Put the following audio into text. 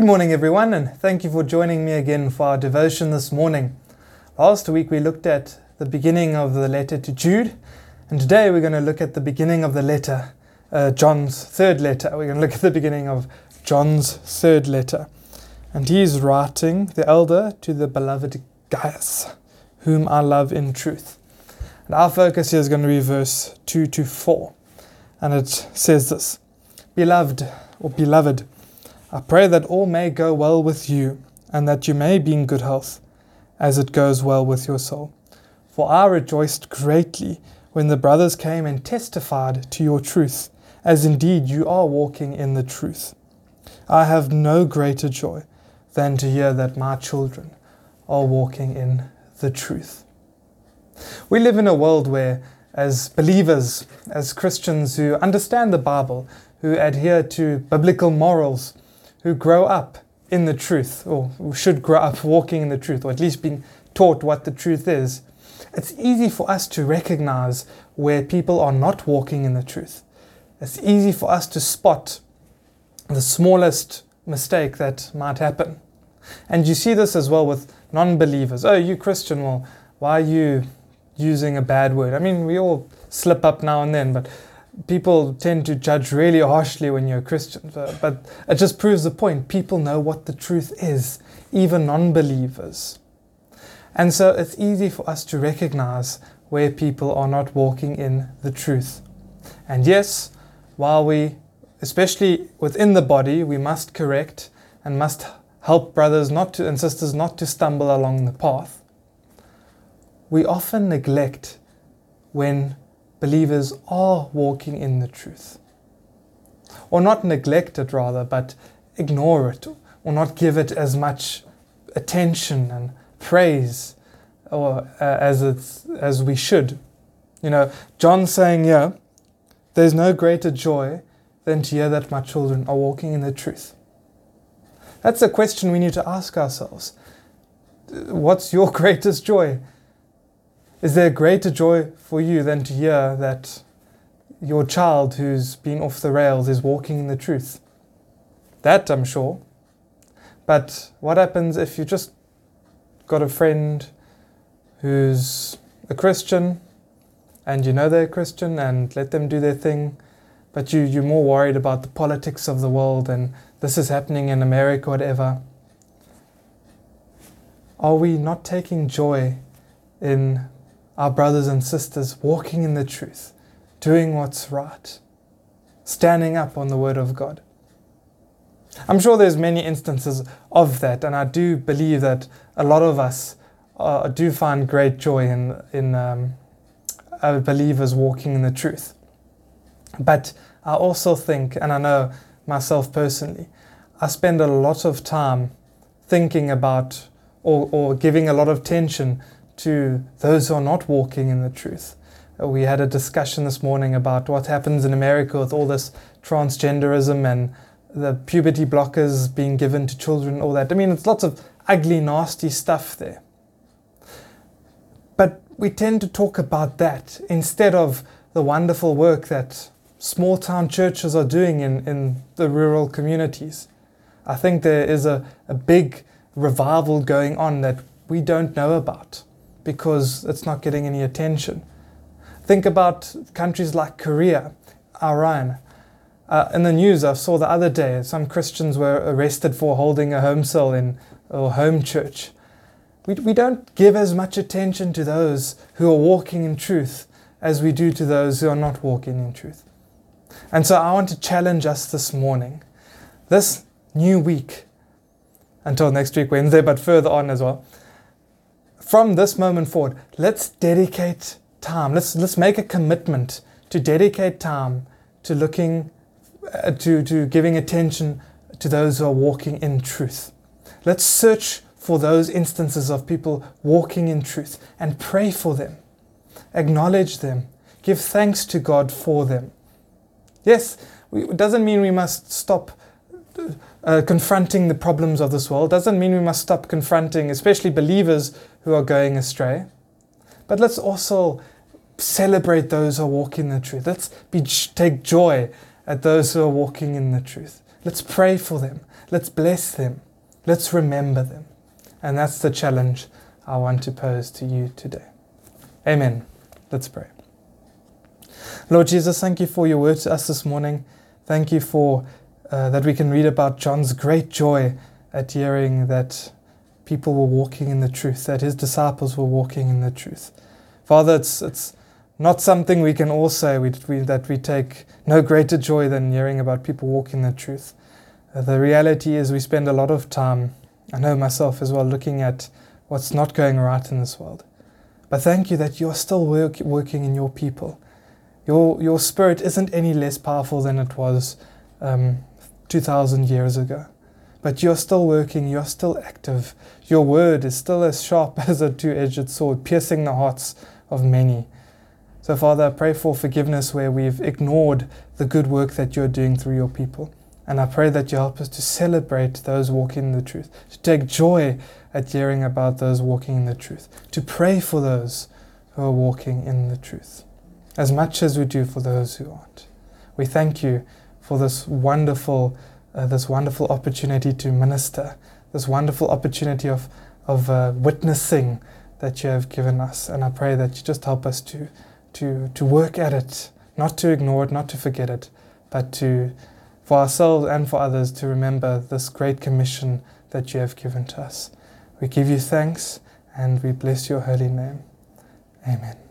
Good morning, everyone, and thank you for joining me again for our devotion this morning. Last week we looked at the beginning of the letter to Jude, and today we're going to look at the beginning of the letter, uh, John's third letter. We're going to look at the beginning of John's third letter. And he is writing, the elder, to the beloved Gaius, whom I love in truth. And our focus here is going to be verse 2 to 4. And it says this Beloved, or beloved, I pray that all may go well with you, and that you may be in good health, as it goes well with your soul. For I rejoiced greatly when the brothers came and testified to your truth, as indeed you are walking in the truth. I have no greater joy than to hear that my children are walking in the truth. We live in a world where, as believers, as Christians who understand the Bible, who adhere to biblical morals, who grow up in the truth, or should grow up walking in the truth, or at least being taught what the truth is, it's easy for us to recognize where people are not walking in the truth. It's easy for us to spot the smallest mistake that might happen. And you see this as well with non believers. Oh, you Christian, well, why are you using a bad word? I mean, we all slip up now and then, but people tend to judge really harshly when you're a Christian. But it just proves the point. People know what the truth is, even non believers. And so it's easy for us to recognize where people are not walking in the truth. And yes, while we, especially within the body, we must correct and must help brothers not to and sisters not to stumble along the path, we often neglect when believers are walking in the truth. Or not neglect it, rather, but ignore it, or not give it as much attention and praise or uh, as it's as we should. You know, John saying, yeah, there's no greater joy than to hear that my children are walking in the truth. That's a question we need to ask ourselves. What's your greatest joy? Is there greater joy for you than to hear that your child who's been off the rails is walking in the truth? That I'm sure. But what happens if you just got a friend who's a Christian and you know they're Christian and let them do their thing, but you, you're more worried about the politics of the world and this is happening in America, or whatever? Are we not taking joy in our brothers and sisters walking in the truth, doing what's right, standing up on the word of God. I'm sure there's many instances of that, and I do believe that a lot of us uh, do find great joy in in um, believers walking in the truth. But I also think, and I know myself personally, I spend a lot of time thinking about or, or giving a lot of attention to those who are not walking in the truth. Uh, we had a discussion this morning about what happens in America with all this transgenderism and the puberty blockers being given to children, all that. I mean, it's lots of ugly, nasty stuff there. But we tend to talk about that instead of the wonderful work that small town churches are doing in, in the rural communities. I think there is a, a big revival going on that we don't know about because it's not getting any attention. Think about countries like Korea, Iran. Uh, in the news, I saw the other day some Christians were arrested for holding a home cell in or home church. We, we don't give as much attention to those who are walking in truth as we do to those who are not walking in truth. And so I want to challenge us this morning, this new week, until next week, Wednesday, but further on as well from this moment forward, let's dedicate time. Let's, let's make a commitment to dedicate time to looking, uh, to, to giving attention to those who are walking in truth. Let's search for those instances of people walking in truth and pray for them. Acknowledge them. Give thanks to God for them. Yes, we, it doesn't mean we must stop uh, confronting the problems of this world. Doesn't mean we must stop confronting, especially believers who are going astray. But let's also celebrate those who are walking in the truth. Let's be, take joy at those who are walking in the truth. Let's pray for them. Let's bless them. Let's remember them. And that's the challenge I want to pose to you today. Amen. Let's pray. Lord Jesus, thank you for your word to us this morning. Thank you for uh, that we can read about John's great joy at hearing that people were walking in the truth, that his disciples were walking in the truth. Father, it's, it's not something we can all say we, we, that we take no greater joy than hearing about people walking the truth. Uh, the reality is, we spend a lot of time, I know myself as well, looking at what's not going right in this world. But thank you that you're still work, working in your people. Your, your spirit isn't any less powerful than it was um, 2,000 years ago. But you're still working, you're still active. Your word is still as sharp as a two edged sword, piercing the hearts of many. So, Father, I pray for forgiveness where we've ignored the good work that you're doing through your people. And I pray that you help us to celebrate those walking in the truth, to take joy at hearing about those walking in the truth, to pray for those who are walking in the truth, as much as we do for those who aren't. We thank you for this wonderful, uh, this wonderful opportunity to minister, this wonderful opportunity of, of uh, witnessing that you have given us. And I pray that you just help us to, to, to work at it, not to ignore it, not to forget it, but to for ourselves and for others to remember this great commission that you have given to us. We give you thanks and we bless your holy name. Amen.